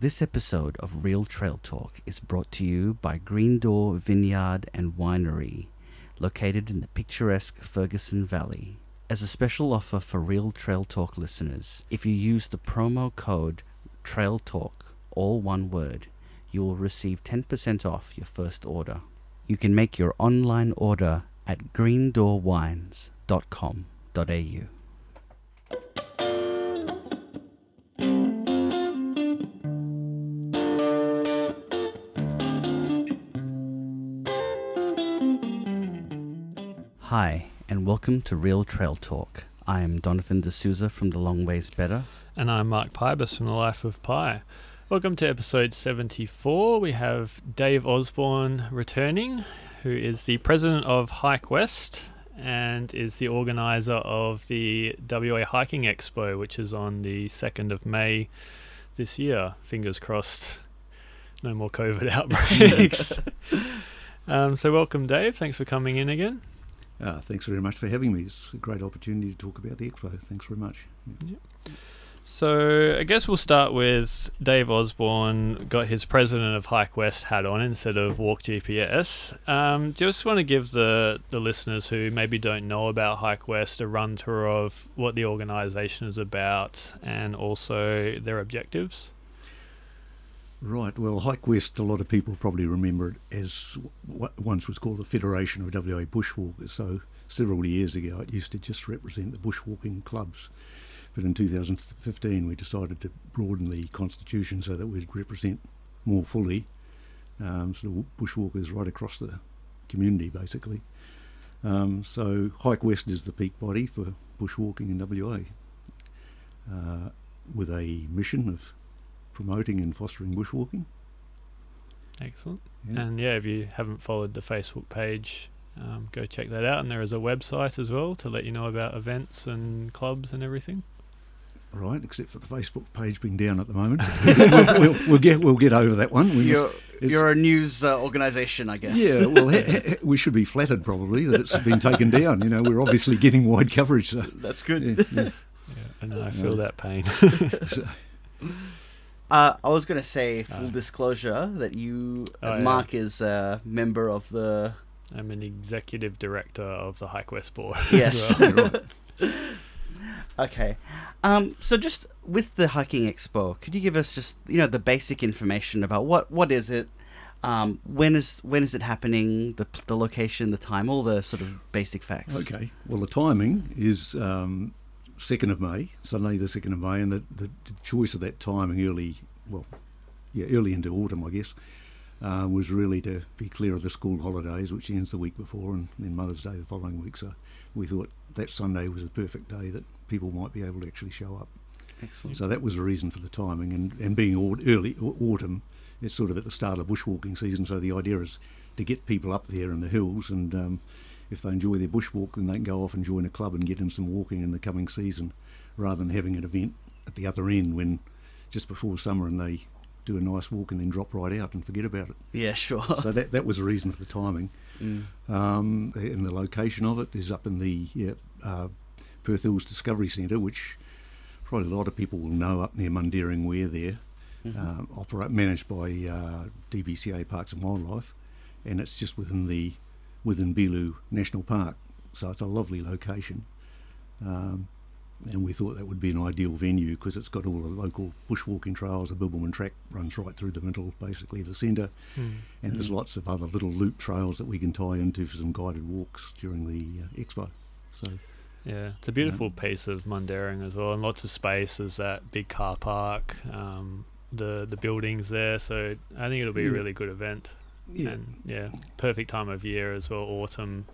This episode of Real Trail Talk is brought to you by Green Door Vineyard and Winery, located in the picturesque Ferguson Valley. As a special offer for Real Trail Talk listeners, if you use the promo code Trail Talk, all one word, you will receive 10% off your first order. You can make your online order at greendoorwines.com.au. Hi, and welcome to Real Trail Talk. I am Donovan D'Souza from The Long Ways Better. And I'm Mark Pybus from The Life of Pi. Welcome to episode 74. We have Dave Osborne returning, who is the president of Hike West and is the organizer of the WA Hiking Expo, which is on the 2nd of May this year. Fingers crossed, no more COVID outbreaks. um, so, welcome, Dave. Thanks for coming in again. Uh, thanks very much for having me. It's a great opportunity to talk about the expo. Thanks very much. Yeah. So I guess we'll start with Dave Osborne got his president of Hike West hat on instead of Walk GPS. Um, just want to give the, the listeners who maybe don't know about Hike West a run through of what the organisation is about and also their objectives. Right. Well, Hike West, a lot of people probably remember it as what once was called the Federation of WA Bushwalkers. So several years ago, it used to just represent the bushwalking clubs. But in 2015, we decided to broaden the constitution so that we'd represent more fully um, sort of bushwalkers right across the community, basically. Um, so Hike West is the peak body for bushwalking in WA, uh, with a mission of promoting and fostering bushwalking. Excellent. Yeah. And yeah, if you haven't followed the Facebook page, um, go check that out. And there is a website as well to let you know about events and clubs and everything. Right, except for the Facebook page being down at the moment. we'll, we'll, we'll, get we'll get over that one. We you're, must, you're a news uh, organisation, I guess. Yeah, well, ha, ha, we should be flattered probably that it's been taken down. You know, we're obviously getting wide coverage. So. That's good. Yeah, yeah. yeah and I feel that pain. so. Uh, I was going to say full uh, disclosure that you, oh, Mark, yeah. is a member of the. I'm an executive director of the Hike West Board. Yes. Okay. Um, so just with the hiking expo, could you give us just you know the basic information about what what is it, um, when is when is it happening, the the location, the time, all the sort of basic facts. Okay. Well, the timing is um, second of May, Sunday the second of May, and the, the, the choice of that timing early, well, yeah, early into autumn, I guess. Uh, was really to be clear of the school holidays, which ends the week before, and then Mother's Day the following week. So we thought that Sunday was the perfect day that people might be able to actually show up. Excellent. So that was the reason for the timing, and, and being early autumn, it's sort of at the start of bushwalking season. So the idea is to get people up there in the hills, and um, if they enjoy their bushwalk, then they can go off and join a club and get in some walking in the coming season, rather than having an event at the other end when just before summer and they do a nice walk and then drop right out and forget about it. Yeah, sure. so that that was the reason for the timing. Mm. Um, and the location of it is up in the yeah, uh, Perth Hills Discovery Centre, which probably a lot of people will know up near Mundaring Weir there, mm-hmm. um, operate managed by uh, DBCA Parks and Wildlife, and it's just within the within Beelu National Park, so it's a lovely location. Um, and we thought that would be an ideal venue because it's got all the local bushwalking trails. The Bibbulmun track runs right through the middle, basically the centre, mm. and mm. there's lots of other little loop trails that we can tie into for some guided walks during the uh, expo. So yeah, it's a beautiful piece of Mundaring as well, and lots of space. There's that big car park, um, the the buildings there. So I think it'll be yeah. a really good event. Yeah. And yeah, perfect time of year as well. Autumn,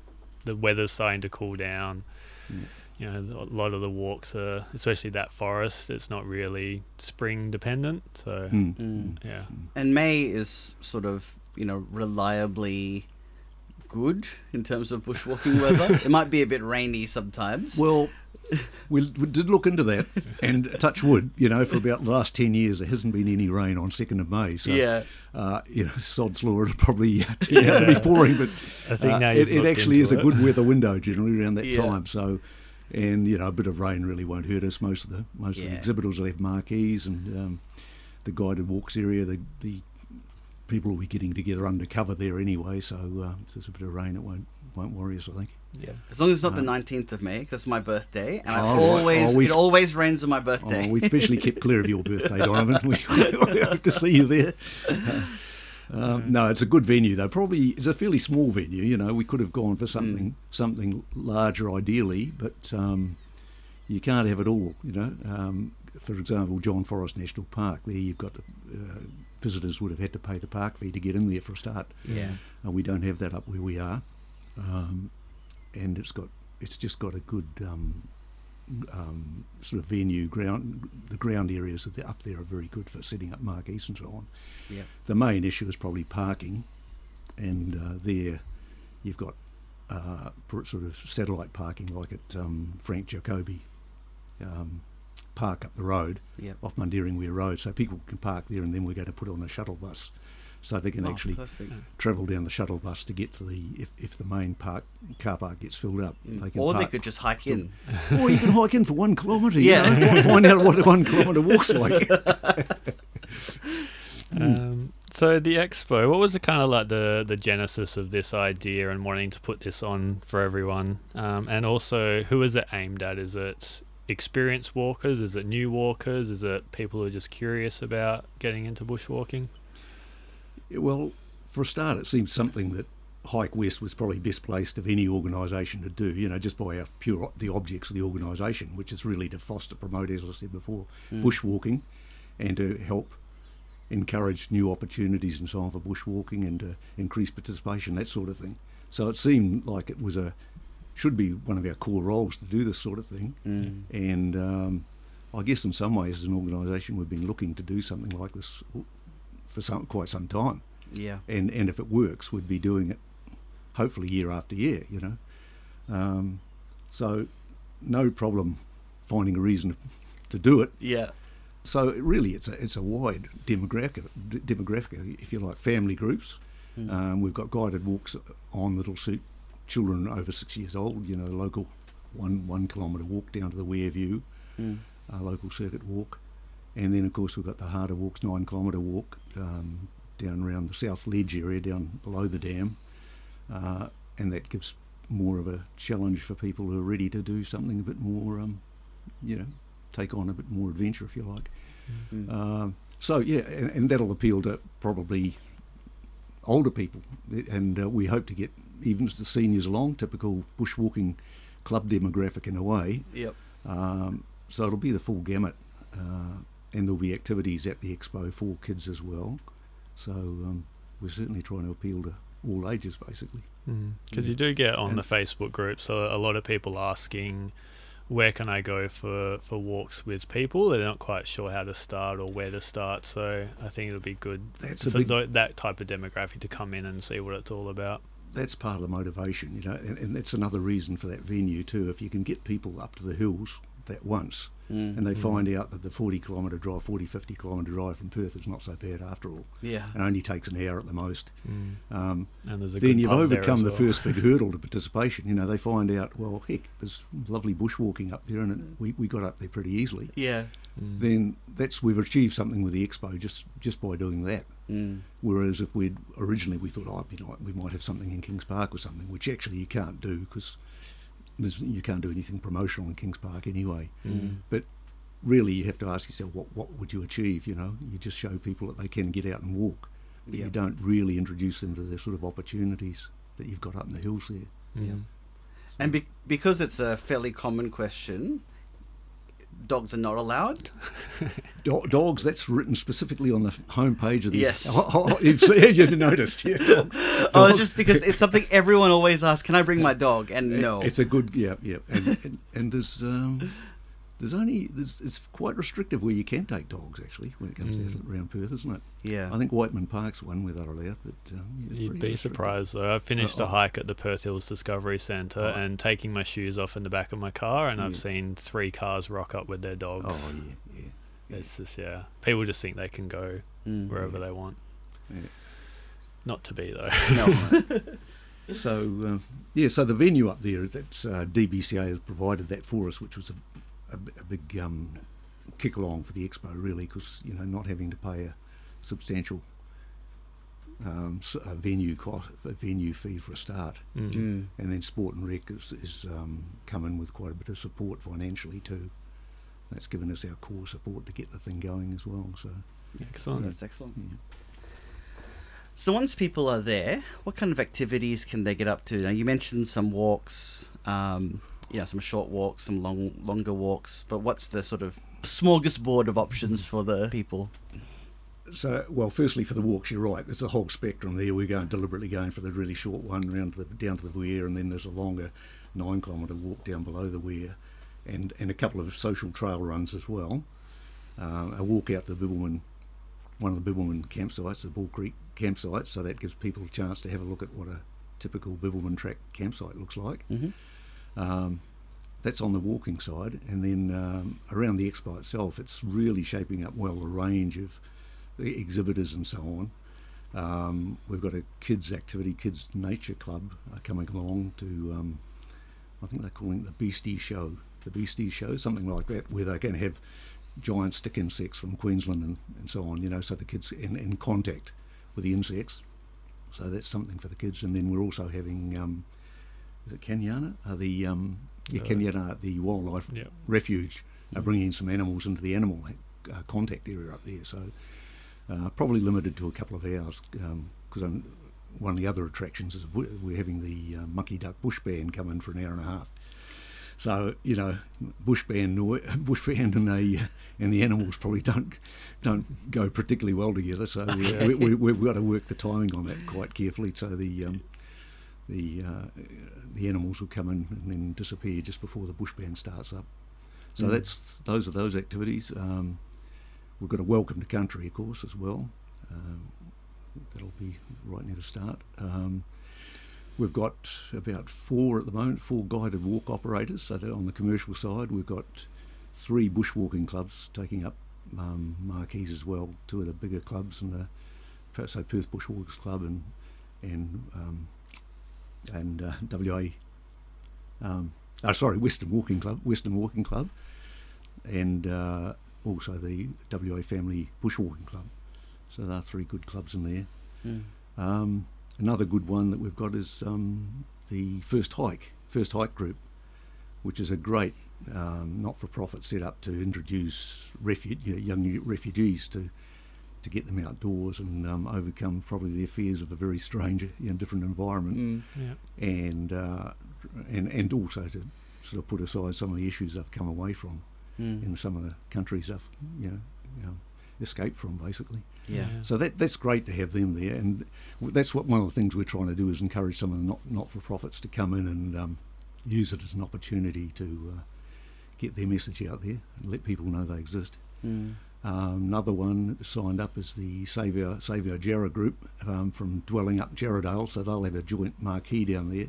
the weather's starting to cool down. Yeah. You know, a lot of the walks are, especially that forest. It's not really spring dependent. So mm. Mm. yeah. And May is sort of you know reliably good in terms of bushwalking weather. it might be a bit rainy sometimes. Well, we, we, did look into that, and touch wood, you know, for about the last 10 years, there hasn't been any rain on 2nd of May. So, yeah. Uh, you know, sod's law, it'll probably uh, turn yeah. out to be pouring, but I think uh, it, it, actually is it. a good weather window generally around that yeah. time. So, and, you know, a bit of rain really won't hurt us. Most of the most yeah. of the exhibitors will have marquees and. Um, the guided walks area. The the people will be getting together undercover there anyway, so uh, if there's a bit of rain, it won't won't worry us. I think. Yeah. As long as it's not the Uh, 19th of May, because it's my birthday, and I Oh, right. always, Oh, it always rains on my birthday. Oh, we especially kept clear of your birthday, Donovan. We, we hope to see you there. Um, no, it's a good venue though. Probably it's a fairly small venue. You know, we could have gone for something something larger ideally, but um, you can't have it all. You know, um, for example, John Forrest National Park. There, you've got uh, visitors would have had to pay the park fee to get in there for a start. yeah. and we don't have that up where we are. Um, and it's got it's just got a good um, um, sort of venue ground. The ground areas that are up there are very good for setting up marquees and so on. Yeah. The main issue is probably parking, and uh, there you've got uh, sort of satellite parking like at um, Frank Jacoby um, Park up the road Yeah. off Weir Road, so people can park there, and then we're going to put on a shuttle bus, so they can Oh, actually perfect. travel down the shuttle bus to get to the if, if the main park car park gets filled up. They can Or they could just hike in. or you can hike in for one kilometre. Yeah. you know, fi- find out what a one kilometre walk's like. Um, so the expo, what was the kind of like the the genesis of this idea and wanting to put this on for everyone? Um, and also, who is it aimed at? Is it experienced walkers? Is it new walkers? Is it people who are just curious about getting into bushwalking? Well, for a start, it seems something that Hike West was probably best placed of any organisation to do. You know, just by our pure the objects of the organisation, which is really to foster, promote, as I said before, bushwalking, and to help encourage new opportunities and so on for bushwalking and to increase participation, that sort of thing. So it seemed like it was a should be one of our core roles to do this sort of thing. Mm. And um, I guess in some ways, as an organisation, we've been looking to do something like this for some quite some time. Yeah. And and if it works, we'd be doing it hopefully year after year. You know, um, so no problem finding a reason to do it. Yeah. So really, it's a it's a wide demographic, demographic, if you like, family groups. Um, we've got guided walks on that'll suit children over six years old. You know, the local one one kilometre walk down to the Weir View, Mm. local circuit walk, and then of course we've got the harder walks, nine kilometre walk um, down around the South Ledge area, down below the dam, uh, and that gives more of a challenge for people who are ready to do something a bit more, um, you know, take on a bit more adventure, if you like. Mm. Um, so yeah, and, and that'll appeal to probably older people, and uh, we hope to get even the seniors along, typical bushwalking club demographic in a way. Yep. Um, so it'll be the full gamut, uh, and there'll be activities at the expo for kids as well. So um, we're certainly trying to appeal to all ages, basically. Because Yeah. you do get on And- the Facebook group, so a lot of people asking, where can I go for, for walks with people? They're not quite sure how to start or where to start. So I think it'll be good That's for big- tho- that type of demographic to come in and see what it's all about. That's part of the motivation, you know, and, and that's another reason for that venue too. If you can get people up to the hills that once, Mm. and they find out that the 40 kilometre drive, 40, 50 kilometre drive from Perth is not so bad after all. Yeah. It only takes an hour at the most. Um, And there's a then good you've pub there overcome as the well. first big hurdle to participation. You know, they find out, well, heck, there's lovely bushwalking up there, and it, we, we got up there pretty easily. Yeah. Mm. Then that's we've achieved something with the expo just just by doing that. Mm. Whereas if we'd originally we thought, oh, you know, we might have something in Kings Park or something, which actually you can't do because you can't do anything promotional in Kings Park anyway. Mm. But really, you have to ask yourself, what what would you achieve? You know, you just show people that they can get out and walk, but Yeah. you don't really introduce them to the sort of opportunities that you've got up in the hills there. Mm. And be- because it's a fairly common question, dogs are not allowed. Do- dogs, that's written specifically on the homepage of the. Yes. Oh, oh, you've, you've noticed, yeah. Dogs. Oh, just because it's something everyone always asks. Can I bring my dog? And no. It's a good, yeah, yeah. And, and, and there's um, there's only there's, it's quite restrictive where you can take dogs actually when it comes Mm. to around Perth, isn't it? yeah. I think Whiteman Park's one where they're allowed, but um, yeah, You'd be surprised though. I finished Uh, a hike at the Perth Hills Discovery Centre Oh. and taking my shoes off in the back of my car, and I've seen three cars rock up with their dogs. Oh yeah, yeah. yeah. It's just yeah, people just think they can go Mm. wherever they want. Yeah. Not to be though. No. So um, yeah, so the venue up there, that's uh, DBCA has provided that for us, which was a, a, b- a big um, kick along for the expo really, because you know not having to pay a substantial um, s- a venue cost, a venue fee for a start, Mm. Mm. and then Sport and Rec is, is um, come in with quite a bit of support financially too. That's given us our core support to get the thing going as well. So Excellent. That's excellent. yeah. So once people are there, what kind of activities can they get up to? Now you mentioned some walks, um, you know, some short walks, some long, longer walks. But what's the sort of smorgasbord of options for the people? So, well, firstly, for the walks, you're right. There's a whole spectrum there. We're going deliberately going for the really short one round to the, down to the Weir, and then there's a longer nine kilometre walk down below the Weir, and, and a couple of social trail runs as well. Um, a walk out to the Bibbulmun, one of the Bibbulmun campsites, the Bull Creek campsite, so that gives people a chance to have a look at what a typical Bibbulmun track campsite looks like. Mm-hmm. Um, that's on the walking side, and then um, around the expo itself, it's really shaping up well the range of exhibitors and so on. Um, we've got a kids activity, kids nature club uh, coming along to, um, I think they're calling it the Beastie Show, the Beastie Show, something like that, where going to have giant stick insects from Queensland and, and so on, you know, so the kids in, in contact with the insects. So that's something for the kids, and then we're also having, um, is it Kanyana? Uh, the um, yeah, Uh, Kanyana, the wildlife Yeah. refuge, are Mhm. bringing some animals into the animal uh, contact area up there. So uh, probably limited to a couple of hours because one of the other attractions is we're having the uh, Mucky Duck Bush Band come in for an hour and a half. So you know, bush band bush band and the and the animals probably don't don't go particularly well together. So we, we, we, we've got to work the timing on that quite carefully. So the um, the uh, the animals will come in and then disappear just before the bush band starts up. So Mm. that's those are those activities. Um, we've got a welcome to country, of course, as well. Um, that'll be right near the start. Um, we've got about four at the moment, four guided walk operators. So that on the commercial side, we've got three bushwalking clubs taking up um, marquees as well. Two of the bigger clubs, and the so Perth Bushwalkers Club and and um, and uh, WA. Um, oh, sorry, Western Walking Club, Western Walking Club, and uh, also the WA Family Bushwalking Club. So there are three good clubs in there. Mm. Um, another good one that we've got is um, the First Hike, First Hike Group, which is a great um, not-for-profit set up to introduce refu- young refugees to to get them outdoors and um, overcome probably their fears of a very strange, you know, different environment Mm. Yeah. and uh, and and also to sort of put aside some of the issues they've come away from Mm. in some of the countries they've you know, you know escaped from basically. Yeah. So that that's great to have them there, and that's what one of the things we're trying to do is encourage some of the not not for profits to come in and um, use it as an opportunity to uh, get their message out there and let people know they exist. Mm. Um, another one signed up is the Save Our, Save Jarrah group um, from Dwellingup Jarradale, so they'll have a joint marquee down there,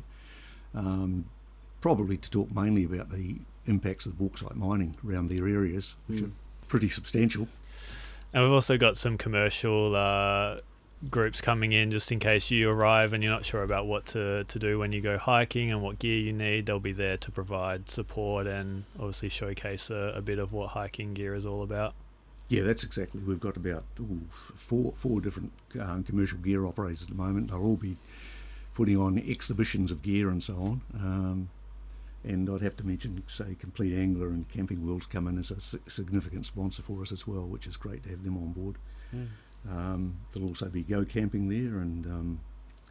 um, probably to talk mainly about the impacts of the bauxite mining around their areas, which Mm. are pretty substantial. And we've also got some commercial uh, groups coming in just in case you arrive and you're not sure about what to, to do when you go hiking and what gear you need. They'll be there to provide support and obviously showcase a, a bit of what hiking gear is all about. Yeah, that's exactly. We've got about ooh, four four different um, commercial gear operators at the moment. They'll all be putting on exhibitions of gear and so on. Um, and I'd have to mention, say, Complete Angler and Camping Worlds come in as a si- significant sponsor for us as well, which is great to have them on board. Mm. Um, there'll also be Go Camping there and um,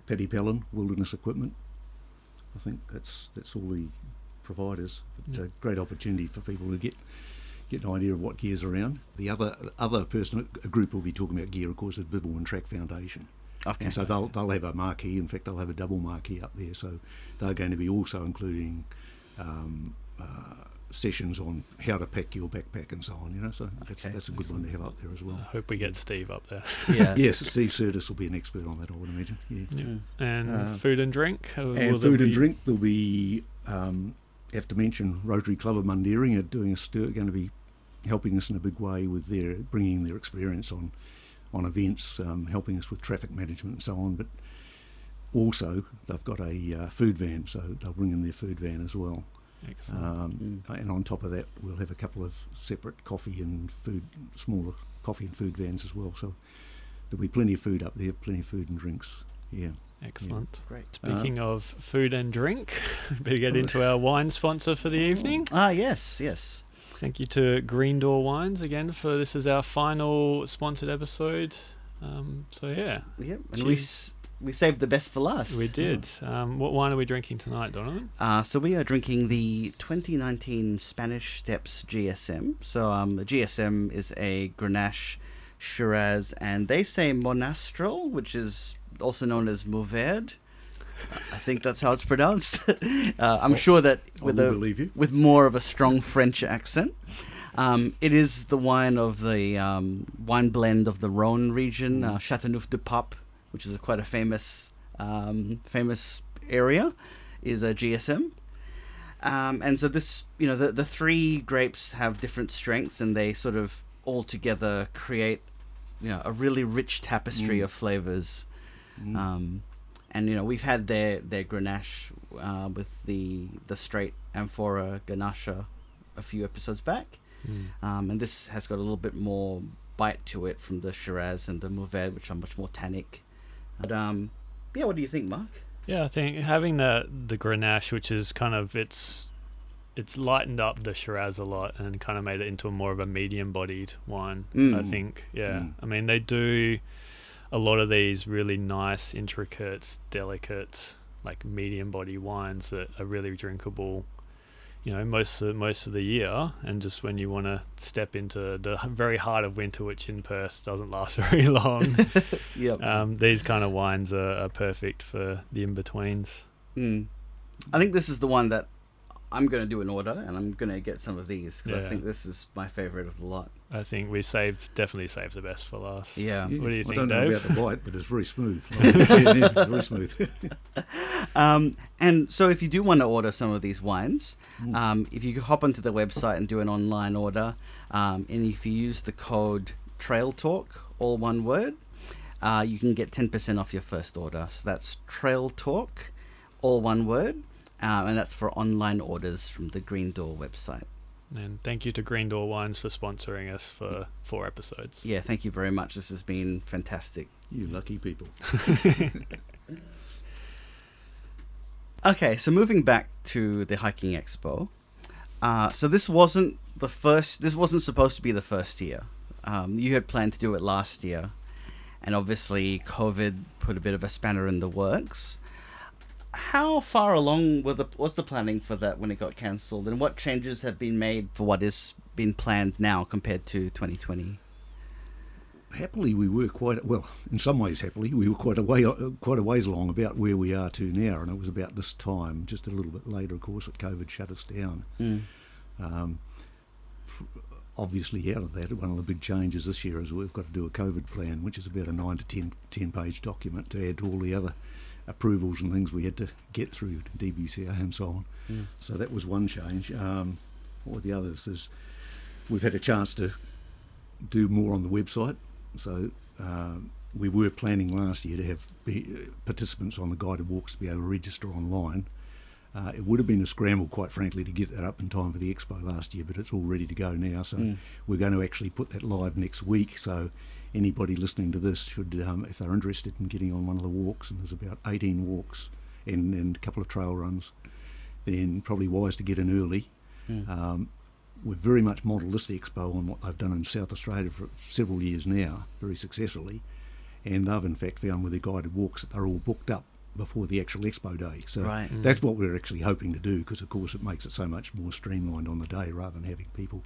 Paddy Pallin Wilderness Equipment. I think that's that's all the providers. But Yeah. a great opportunity for people to get get an idea of what gear's around. The other other person, a group will be talking about gear, of course, is and Track Foundation. Okay. And so they'll, they'll have a marquee. In fact, they'll have a double marquee up there. So they're going to be also including um, uh, sessions on how to pack your backpack and so on. You know, so that's Okay, that's a good one to have up there as well. I hope we get Steve up there. yeah. Yes, Steve Surdis will be an expert on that, I would imagine. Yeah. Yeah. And Uh, food and drink. Uh, will And there food and be- drink, there'll be, um, have to mention Rotary Club of Mundaring are doing a stir, going to be helping us in a big way with their, bringing their experience on, on events, um, helping us with traffic management and so on. But also, they've got a uh, food van, so they'll bring in their food van as well. Excellent. Um, Mm. And on top of that, we'll have a couple of separate coffee and food, smaller coffee and food vans as well. So there'll be plenty of food up there, plenty of food and drinks. Yeah. Excellent. Great. Speaking of food and drink, better get into our wine sponsor for the evening. Ah, yes, yes. Thank you to Green Door Wines again for this is our final sponsored episode. Um, so yeah, Yep. And we Cheers. s- we saved the best for last. we did. Um, what wine are we drinking tonight, Donovan? Uh, so we are drinking the 2019 Spanish Steps GSM. So um, the GSM is a Grenache Shiraz, and they say Monastrell, which is also known as Mourvèdre. I think that's how it's pronounced. uh, I'm sure that with a with more of a strong French accent. Um, it is the wine of the um, wine blend of the Rhone region, uh, Châteauneuf du Pape, which is a quite a famous um, famous area, is a GSM. Um, and so this, you know, the the three grapes have different strengths, and they sort of all together create, you know, a really rich tapestry Mm. of flavors. Mm. Um, and you know we've had their their Grenache uh, with the the straight amphora Grenache a few episodes back, um, and this has got a little bit more bite to it from the Shiraz and the Mourvèdre, which are much more tannic. But um, yeah, what do you think, Mark? Yeah, I think having the the Grenache, which is kind of it's it's lightened up the Shiraz a lot and kind of made it into a more of a medium-bodied wine. I Mm. think. Yeah, Mm. I mean they do a lot of these really nice, intricate, delicate, like medium-body wines that are really drinkable. You know, most of most of the year, and just when you want to step into the very heart of winter, which in Perth doesn't last very long, Yep. um, these kind of wines are, are perfect for the in betweens. Mm. I think this is the one that I'm going to do an order, and I'm going to get some of these because I think this is my favorite of the lot. I think we saved definitely saved the best for last. Yeah. Yeah, What do you I think, don't know Dave? about the bite, but it's very smooth. Yeah, yeah, very smooth. Um, and so, if you do want to order some of these wines, Mm. um, if you hop onto the website and do an online order, um, and if you use the code Trail Talk, all one word, uh, you can get ten percent off your first order. So that's Trail Talk, all one word, um, and that's for online orders from the Green Door website. And thank you to Green Door Wines for sponsoring us for four episodes. Yeah, thank you very much. This has been fantastic. you lucky people. Okay, so moving back to the hiking expo. Uh, so this wasn't the first. This wasn't supposed to be the first year. Um, you had planned to do it last year, and obviously COVID put a bit of a spanner in the works. How far along were the, was the planning for that when it got cancelled, and what changes have been made for what is been planned now compared to 2020? Happily, we were quite well. In some ways, happily, we were quite a way, quite a ways along about where we are to now, and it was about this time, just a little bit later, of course, that COVID shut us down. Mm. Um, obviously, out of that, one of the big changes this year is we've got to do a COVID plan, which is about a nine to 10, 10 page document to add to all the other approvals and things we had to get through DBCA and so on. Mm. So that was one change. Um, what were the others? We've had a chance to do more on the website. So um, we were planning last year to have be, uh, participants on the guided walks to be able to register online. Uh, it would have been a scramble, quite frankly, to get that up in time for the expo last year, but it's all ready to go now. So Mm. we're going to actually put that live next week. So anybody listening to this should, um, if they're interested in getting on one of the walks, and there's about 18 walks and, and a couple of trail runs, then probably wise to get in early. Mm. Um, we've very much modelled this expo on what they've done in South Australia for several years now, very successfully. And they've in fact found with their guided walks that they're all booked up before the actual expo day. So Right. Mm. that's what we're actually hoping to do because, of course, it makes it so much more streamlined on the day rather than having people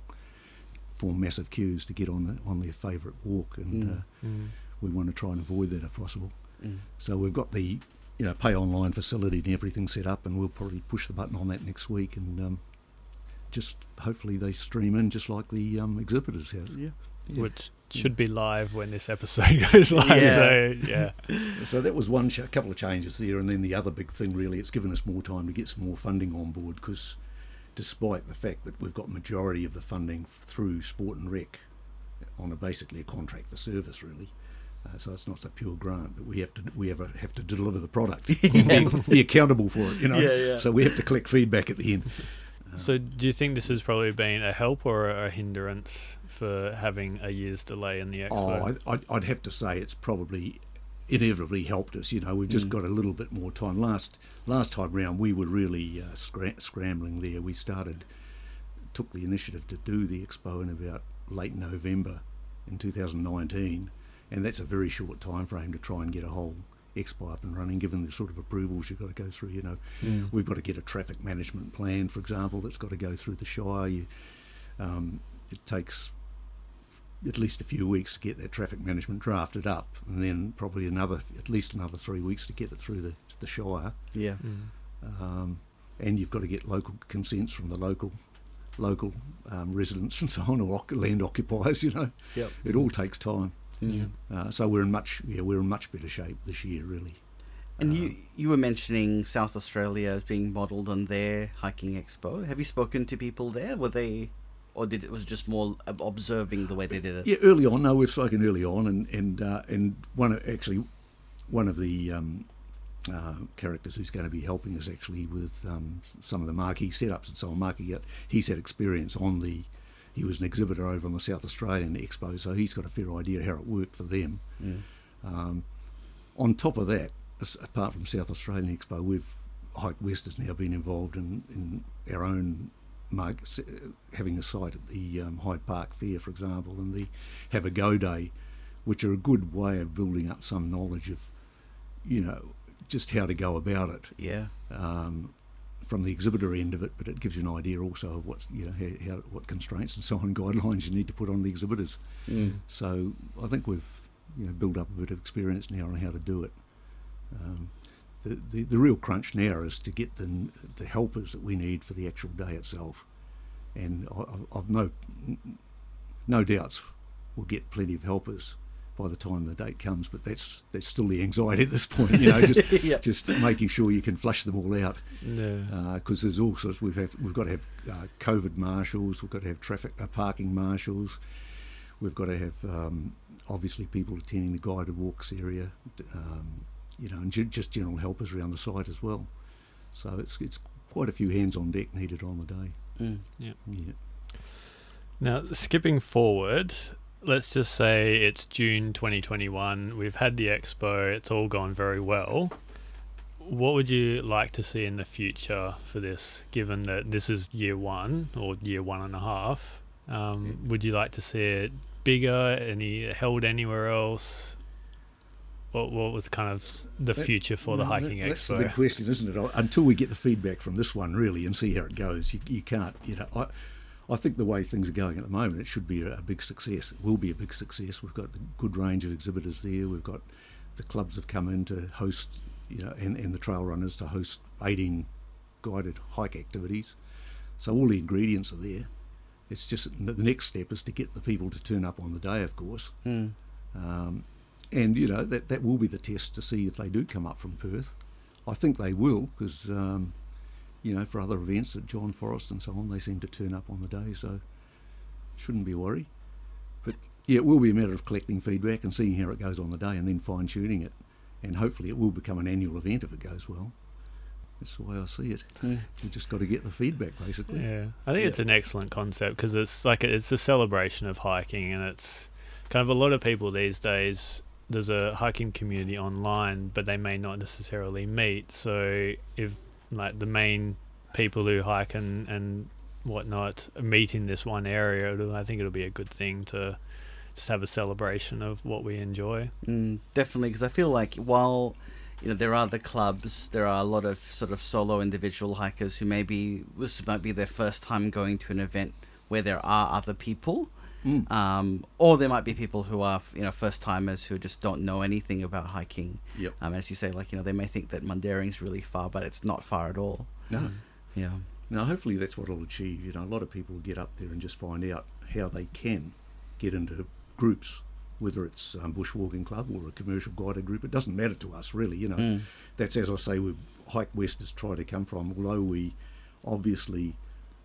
form massive queues to get on the, on their favourite walk. And Mm. uh, Mm. we want to try and avoid that if possible. Mm. So we've got the you know pay online facility and everything set up, and we'll probably push the button on that next week, and um, just hopefully they stream in just like the um, exhibitors have. Yeah. Yeah. Which should be live when this episode goes live. Yeah. So yeah. So that was one ch- couple of changes there, and then the other big thing really, it's given us more time to get some more funding on board because, despite the fact that we've got majority of the funding through Sport and Rec on a basically a contract for service really. Uh, so it's not a pure grant, but we have to we have, a, have to deliver the product, be, be accountable for it, you know. Yeah, yeah. So we have to collect feedback at the end. Uh, So, do you think this has probably been a help or a hindrance for having a year's delay in the expo? Oh, I, I'd, I'd have to say it's probably inevitably helped us. You know, we've just Mm. got a little bit more time. Last last time round, we were really uh, scra- scrambling there. We started, took the initiative to do the expo in about late November in 2019, and that's a very short time frame to try and get a whole expo up and running, given the sort of approvals you've got to go through. You know, Mm. we've got to get a traffic management plan, for example, that's got to go through the Shire. You, um, it takes at least a few weeks to get that traffic management drafted up, and then probably another at least another three weeks to get it through the, the Shire. Yeah. Mm. Um, and you've got to get local consents from the local local um, residents and so on, or land occupiers. You know, Yep. it all takes time. Mm. Uh, so we're in much yeah we're in much better shape this year, really. And you you were mentioning South Australia as being modelled on their hiking expo. Have you spoken to people there? Were they, or did it was just more observing the way they did it? Yeah, early on. No, we've spoken early on, and and uh, and one of- actually one of the um, uh, characters who's going to be helping us actually with um, some of the marquee setups and so on. Marquee, he's had experience on the. He was an exhibitor over on the South Australian Expo, so he's got a fair idea how it worked for them. Mm. Um, on top of that, apart from South Australian Expo, we've Hike West has now been involved in, in our own mark, having a site at the um, Hyde Park Fair, for example, and the Have a Go Day, which are a good way of building up some knowledge of, you know, just how to go about it Yeah. um, from the exhibitor end of it, but it gives you an idea also of what's you know how, how what constraints and so on guidelines you need to put on the exhibitors. Mm. So I think we've you know built up a bit of experience now on how to do it. Um, the, the the real crunch now is to get the the helpers that we need for the actual day itself, and I, I've- no no doubts we'll get plenty of helpers by the time the date comes. But that's that's still the anxiety at this point. You know, just yeah. just making sure you can flush them all out because there's all sorts. We've have, we've got to have uh, COVID marshals. We've got to have traffic uh, parking marshals. We've got to have um, obviously people attending the guided walks area. Um, you know, and ju- just general helpers around the site as well. So it's it's quite a few hands on deck needed on the day. Mm. Yeah. Now, skipping forward, let's just say it's June 2021. We've had the expo, it's all gone very well. What would you like to see in the future for this, given that this is year one or year one and a half? Um, would you like to see it bigger, any held anywhere else? What, what was kind of the future for the hiking that- That's the expo? big question, isn't it? Until we get the feedback from this one, really, and see how it goes, you, you can't. You know, I, I think the way things are going at the moment, it should be a, a big success. It will be a big success. We've got the good range of exhibitors there. We've got the clubs have come in to host, you know, and, and the trail runners to host 18 guided hike activities. So all the ingredients are there. It's just the the next step is to get the people to turn up on the day, of course. Mm. Um, and you know that that will be the test to see if they do come up from Perth. I think they will because um, you know for other events at John Forrest and so on, they seem to turn up on the day, so shouldn't be a worry. But yeah, it will be a matter of collecting feedback and seeing how it goes on the day, and then fine tuning it, and hopefully it will become an annual event if it goes well. That's the way I see it. Mm. We've just got to get the feedback basically. Yeah, I think Yeah. it's an excellent concept because it's like it's a celebration of hiking, and it's kind of a lot of people these days. There's a hiking community online, but they may not necessarily meet. So if like the main people who hike and and whatnot meet in this one area, I think it'll be a good thing to just have a celebration of what we enjoy. Mm, definitely, because I feel like while you know there are the clubs, there are a lot of sort of solo individual hikers who maybe this might be their first time going to an event where there are other people, Mm. um, or there might be people who are you know first timers who just don't know anything about hiking. Yep. Um, as you say, like you know they may think that Mundaring's really far, but it's not far at all. No. Yeah. Now, hopefully, that's what it'll achieve. You know, a lot of people will get up there and just find out how they can get into groups, whether it's um, bushwalking club or a commercial guided group. It doesn't matter to us, really. You know, Mm. that's as I say, we Hike West is trying to come from. Although we obviously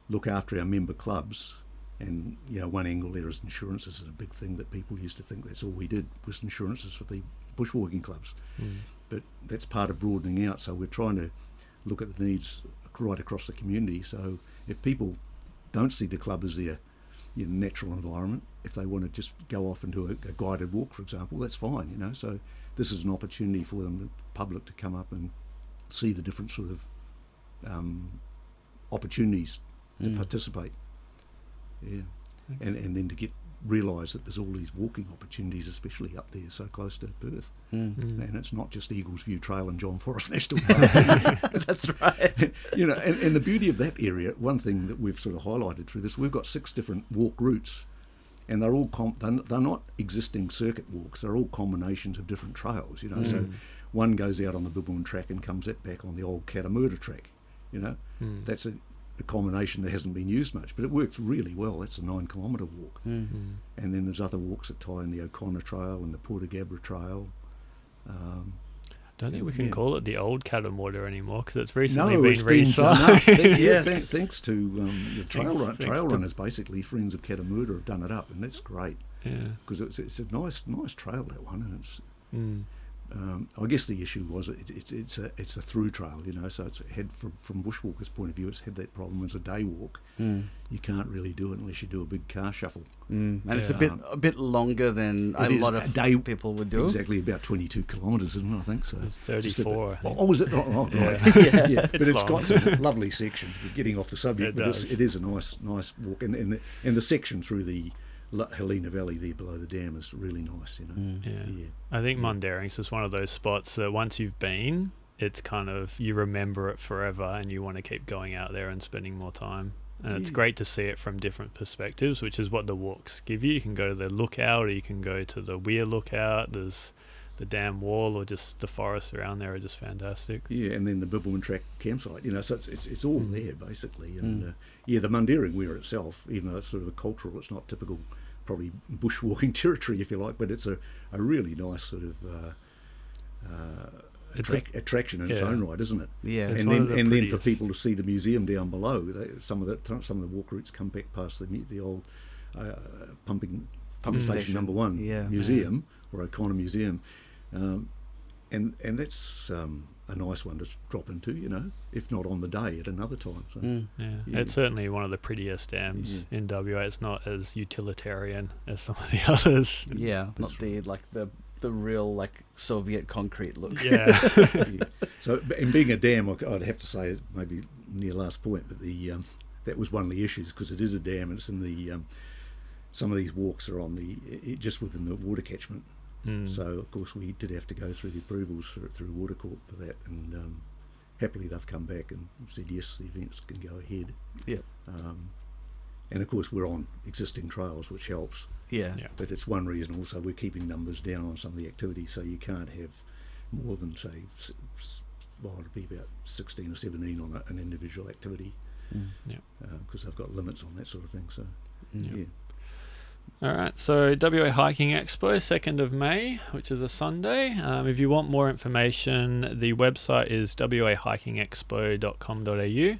look after our member clubs, and you know, one angle there is insurances is a big thing that people used to think that's all we did was insurances for the bushwalking clubs Mm. but that's part of broadening out. So we're trying to look at the needs right across the community. So if people don't see the club as their your natural environment, if they want to just go off and do a, a guided walk, for example, that's fine. You know, so this is an opportunity for them, the public, to come up and see the different sort of um, opportunities to Mm. participate. Yeah, and and then to get realise that there's all these walking opportunities, especially up there, so close to Perth. Mm. Mm. And it's not just Eagles View Trail and John Forrest National Park. That's right. you know, and, and the beauty of that area, one thing that we've sort of highlighted through this, we've got six different walk routes, and they're all com- they're, they're not existing circuit walks. They're all combinations of different trails. You know, so Mm. one goes out on the Bibbulmun track and comes it back on the old Kattamordo track. You know, Mm. that's a, a combination that hasn't been used much, but it works really well. That's a nine kilometre walk. Mm. Mm. And then there's other walks that tie in the O'Connor Trail and the Portagabra Trail. Um, Don't think we can Yeah. call it the old Kattamordo anymore because it's recently no, been it's been done up. Th- yeah, Yes. thank- thanks to um, the trail, Thanks- run, thanks trail to- runners, basically friends of Kattamordo have done it up, and that's great yeah. because it's, it's a nice nice trail that one, and it's. Mm. Um, I guess the issue was it, it's it's a it's a through trail, you know. So it's had from from bushwalkers' point of view, it's had that problem as a day walk. Mm. You can't really do it unless you do a big car shuffle. Mm. And it's a Yeah. bit a bit longer than a It is lot a of day- people would do. Exactly about 22 kilometres, isn't it? I think so. It's Just a bit- 34. Oh, oh, is it? Oh, oh, Yeah. right. Yeah. yeah, but It's it's got some lovely section. Getting off the subject, It but it's, does. it is a nice, nice walk, and and the, and the section through the La- Helena Valley there below the dam is really nice. You know, Mm. Yeah. yeah, I think Yeah. Mundaring's is one of those spots that once you've been, it's kind of you remember it forever and you want to keep going out there and spending more time. And it's great to see it from different perspectives, which is what the walks give you. You can go to the lookout or you can go to the Weir lookout. There's the dam wall or just the forests around there are just fantastic. yeah, and then the Bibbulmun Track campsite. You know, so it's it's, it's all Mm. there basically, and Mm. uh, yeah, the Mundaring Weir itself, even though it's sort of a cultural, it's not typical, probably bushwalking territory if you like, but it's a, a really nice sort of. Uh, uh, It's attrac- attraction in its own right, isn't it? Yeah. It's and one then of the and then for people to see the museum down below, they, some of the some of the walk routes come back past the mu- the old uh, pumping pump Mm. station Station. number one Yeah. museum or O'Connor Museum, um, and and that's um, a nice one to drop into, you know, if not on the day at another time. So. Mm. Yeah. Yeah. it's certainly one of the prettiest dams in WA. It's not as utilitarian as some of the others. Yeah, not the like the the real like Soviet concrete look. Yeah. Yeah. So, b- and being a dam, I- I'd have to say maybe near last point, but the um, that was one of the issues because it is a dam and it's in the um, some of these walks are on the i- i- just within the water catchment. Mm. So of course we did have to go through the approvals for, through Watercorp for that, and um, happily they've come back and said yes, the events can go ahead. Yep. Um, and of course we're on existing trails, which helps. Yeah. Yeah. But it's one reason also we're keeping numbers down on some of the activities, so you can't have more than say, s- s- well, it'd be about 16 or 17 on a, an individual activity Mm. because they've got limits on that sort of thing. So Mm. yeah, All right, so WA Hiking Expo, 2nd of May, which is a Sunday. Um, if you want more information, the website is wahikingexpo.com.au.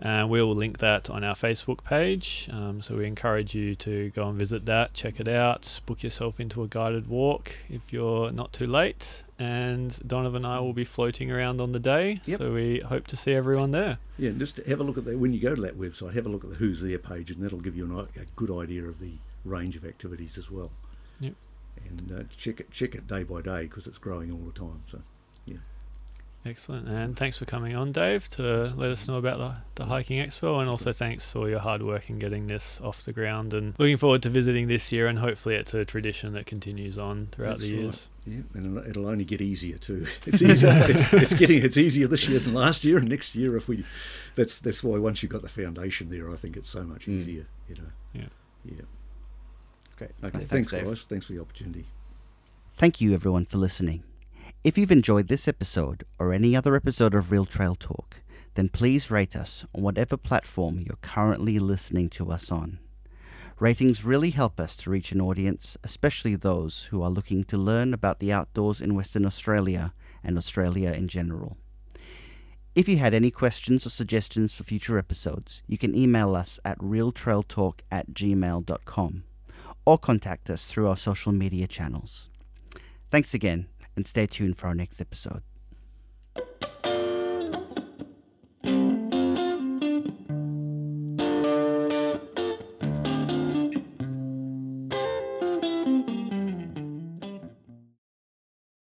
And we'll link that on our Facebook page. Um, so we encourage you to go and visit that, check it out, book yourself into a guided walk if you're not too late. And Donovan and I will be floating around on the day. Yep. So we hope to see everyone there. yeah. and Just have a look at that when you go to that website. Have a look at the Who's There page, and that'll give you an, a good idea of the range of activities as well. Yep. And uh, check it check it day by day because it's growing all the time. So yeah. Excellent. And thanks for coming on, Dave, to let us know about the, the hiking expo. And also thanks for your hard work in getting this off the ground. And looking forward to visiting this year. And hopefully, it's a tradition that continues on throughout That's the right. years. yeah, and it'll- only get easier too. It's easier. it's, it's getting it's easier this year than last year, and next year if we. That's that's why once you've got the foundation there, I think it's so much Mm. easier. You know. Yeah. Yeah. Great. Okay. Thanks, thanks, Dave. guys. Thanks for the opportunity. Thank you, everyone, for listening. If you've enjoyed this episode or any other episode of Real Trail Talk, then please rate us on whatever platform you're currently listening to us on. Ratings really help us to reach an audience, especially those who are looking to learn about the outdoors in Western Australia and Australia in general. If you had any questions or suggestions for future episodes, you can email us at realtrailtalk at gmail.com or contact us through our social media channels. Thanks again, and stay tuned for our next episode.